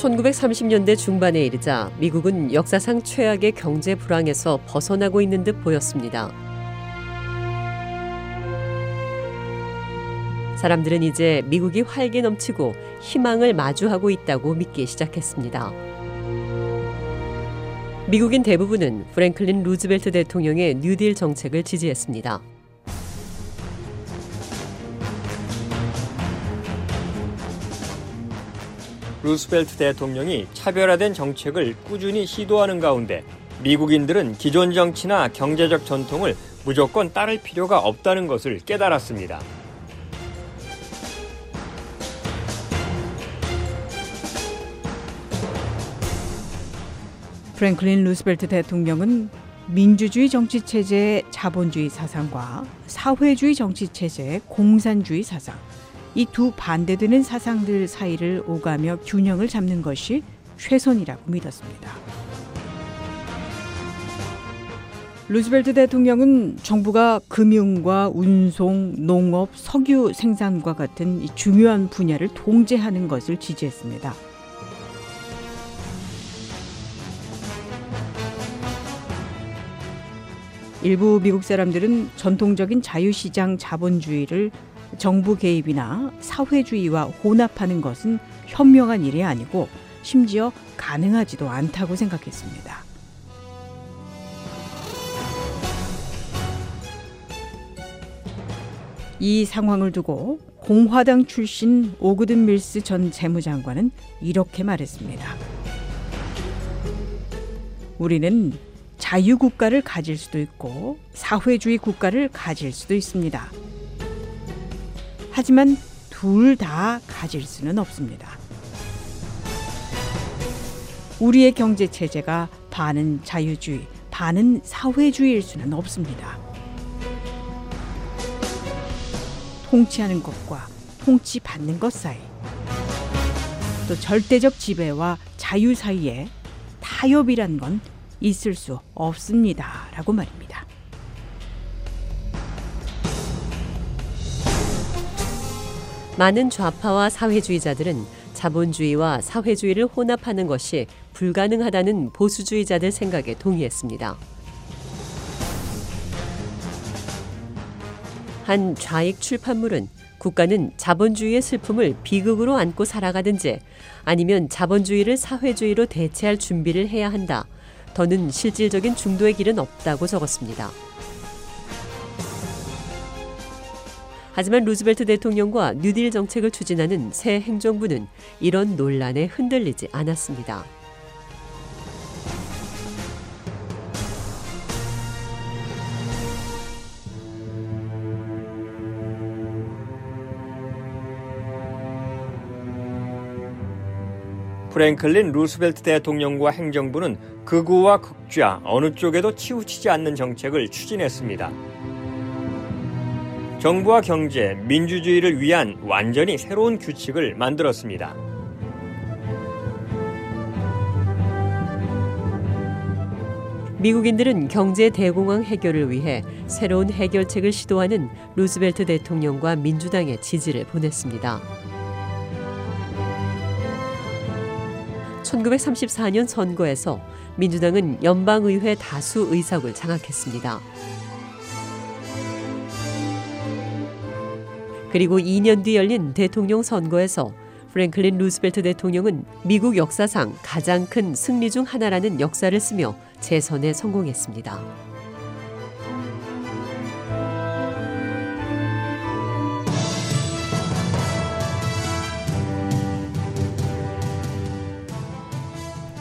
(1930년대) 중반에 이르자 미국은 역사상 최악의 경제 불황에서 벗어나고 있는 듯 보였습니다. 사람들은 이제 미국이 활기 넘치고 희망을 마주하고 있다고 믿기 시작했습니다. 미국인 대부분은 프랭클린 루즈벨트 대통령의 뉴딜 정책을 지지했습니다. 루스벨트 대통령이 차별화된 정책을 꾸준히 시도하는 가운데 미국인들은 기존 정치나 경제적 전통을 무조건 따를 필요가 없다는 것을 깨달았습니다. 프랭클린 루스벨트 대통령은 민주주의 정치 체제의 자본주의 사상과 사회주의 정치 체제의 공산주의 사상, 이 두 반대되는 사상들 사이를 오가며 균형을 잡는 것이 최선이라고 믿었습니다. 루스벨트 대통령은 정부가 금융과 운송, 농업, 석유 생산과 같은 중요한 분야를 통제하는 것을 지지했습니다. 일부 미국 사람들은 전통적인 자유시장 자본주의를 정부 개입이나 사회주의와 혼합하는 것은 현명한 일이 아니고 심지어 가능하지도 않다고 생각했습니다. 이 상황을 두고 공화당 출신 오그든 밀스 전 재무장관은 이렇게 말했습니다. 우리는 자유국가를 가질 수도 있고 사회주의 국가를 가질 수도 있습니다. 하지만 둘 다 가질 수는 없습니다. 우리의 경제 체제가 반은 자유주의, 반은 사회주의일 수는 없습니다. 통치하는 것과 통치받는 것 사이, 또 절대적 지배와 자유 사이에 타협이란 건 있을 수 없습니다. 라고 말입니다. 많은 좌파와 사회주의자들은 자본주의와 사회주의를 혼합하는 것이 불가능하다는 보수주의자들 생각에 동의했습니다. 한 좌익 출판물은 국가는 자본주의의 슬픔을 비극으로 안고 살아가든지 아니면 자본주의를 사회주의로 대체할 준비를 해야 한다. 더는 실질적인 중도의 길은 없다고 적었습니다. 하지만 루즈벨트 대통령과 뉴딜 정책을 추진하는 새 행정부는 이런 논란에 흔들리지 않았습니다. 프랭클린 루스벨트 대통령과 행정부는 극우와 극좌 어느 쪽에도 치우치지 않는 정책을 추진했습니다. 정부와 경제, 민주주의를 위한 완전히 새로운 규칙을 만들었습니다. 미국인들은 경제 대공황 해결을 위해 새로운 해결책을 시도하는 루스벨트 대통령과 민주당의 지지를 보냈습니다. 1934년 선거에서 민주당은 연방의회 다수 의석을 장악했습니다. 그리고 2년 뒤 열린 대통령 선거에서 프랭클린 루스벨트 대통령은 미국 역사상 가장 큰 승리 중 하나라는 역사를 쓰며 재선에 성공했습니다.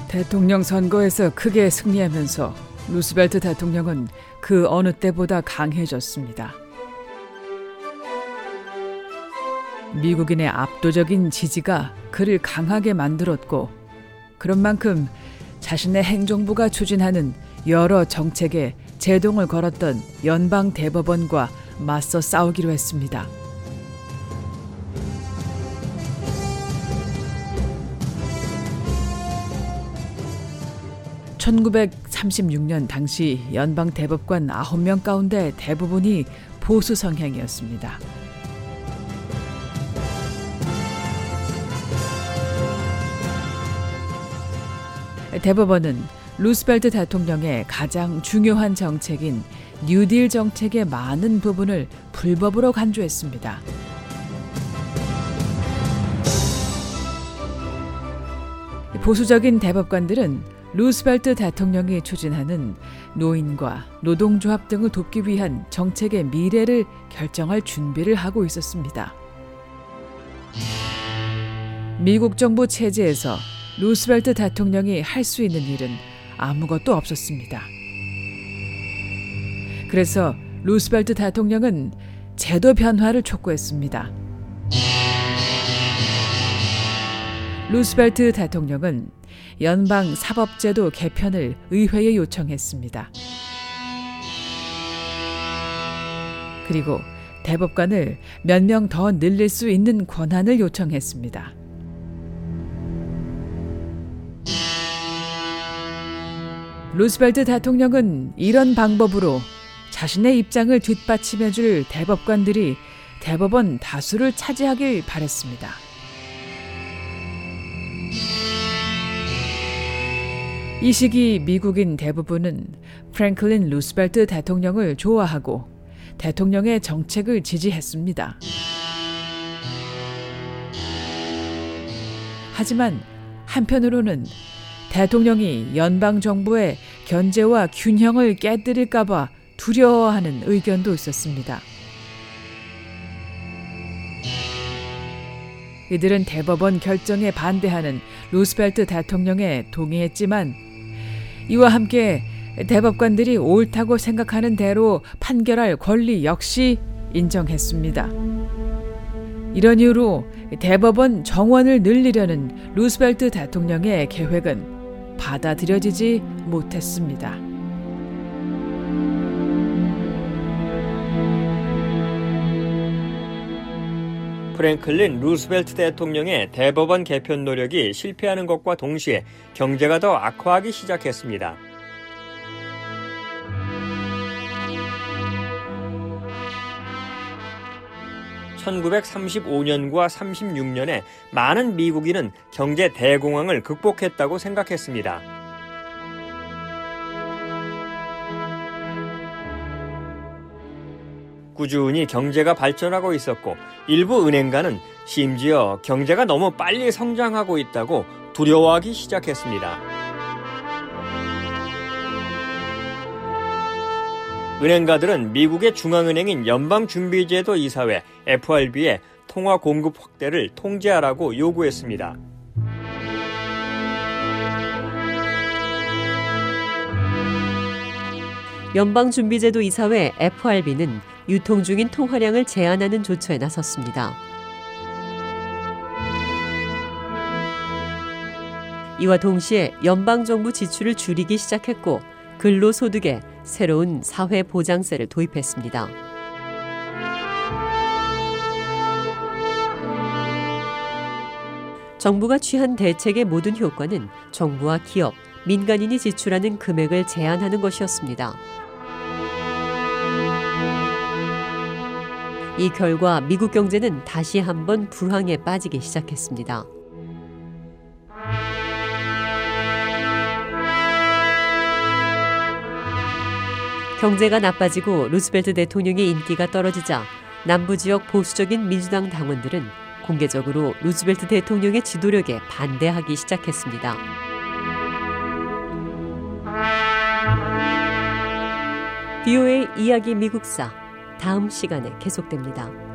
대통령 선거에서 크게 승리하면서 루스벨트 대통령은 그 어느 때보다 강해졌습니다. 미국인의 압도적인 지지가 그를 강하게 만들었고 그런 만큼 자신의 행정부가 추진하는 여러 정책에 제동을 걸었던 연방 대법원과 맞서 싸우기로 했습니다. 1936년 당시 연방 대법관 9명 가운데 대부분이 보수 성향이었습니다. 대법원은 루스벨트 대통령의 가장 중요한 정책인 뉴딜 정책의 많은 부분을 불법으로 간주했습니다. 보수적인 대법관들은 루스벨트 대통령이 추진하는 노인과 노동조합 등을 돕기 위한 정책의 미래를 결정할 준비를 하고 있었습니다. 미국 정부 체제에서 루스벨트 대통령이 할 수 있는 일은 아무것도 없었습니다. 그래서 루스벨트 대통령은 제도 변화를 촉구했습니다. 루스벨트 대통령은 연방 사법제도 개편을 의회에 요청했습니다. 그리고 대법관을 몇 명 더 늘릴 수 있는 권한을 요청했습니다. 루스벨트 대통령은 이런 방법으로 자신의 입장을 뒷받침해줄 대법관들이 대법원 다수를 차지하길 바랬습니다. 이 시기 미국인 대부분은 프랭클린 루스벨트 대통령을 좋아하고 대통령의 정책을 지지했습니다. 하지만 한편으로는 대통령이 연방 정부의 견제와 균형을 깨뜨릴까봐 두려워하는 의견도 있었습니다. 이들은 대법원 결정에 반대하는 루스벨트 대통령에 동의했지만 이와 함께 대법관들이 옳다고 생각하는 대로 판결할 권리 역시 인정했습니다. 이런 이유로 대법원 정원을 늘리려는 루스벨트 대통령의 계획은 받아들여지지 못했습니다. 프랭클린 루스벨트 대통령의 대법원 개편 노력이 실패하는 것과 동시에 경제가 더 악화하기 시작했습니다. (1935년과 36년에) 많은 미국인은 경제 대공황을 극복했다고 생각했습니다. 꾸준히 경제가 발전하고 있었고 일부 은행가는 심지어 경제가 너무 빨리 성장하고 있다고 두려워하기 시작했습니다. 은행가들은 미국의 중앙은행인 연방준비제도 이사회 FRB의 통화 공급 확대를 통제하라고 요구했습니다. 연방준비제도 이사회 FRB는 유통 중인 통화량을 제한하는 조처에 나섰습니다. 이와 동시에 연방정부 지출을 줄이기 시작했고 근로소득에 새로운 사회보장세를 도입했습니다. 정부가 취한 대책의 모든 효과는 정부와 기업, 민간인이 지출하는 금액을 제한하는 것이었습니다. 이 결과 미국 경제는 다시 한번 불황에 빠지기 시작했습니다. 경제가 나빠지고 루스벨트 대통령의 인기가 떨어지자 남부 지역 보수적인 민주당 당원들은 공개적으로 루스벨트 대통령의 지도력에 반대하기 시작했습니다. 비오의 이야기 미국사 다음 시간에 계속됩니다.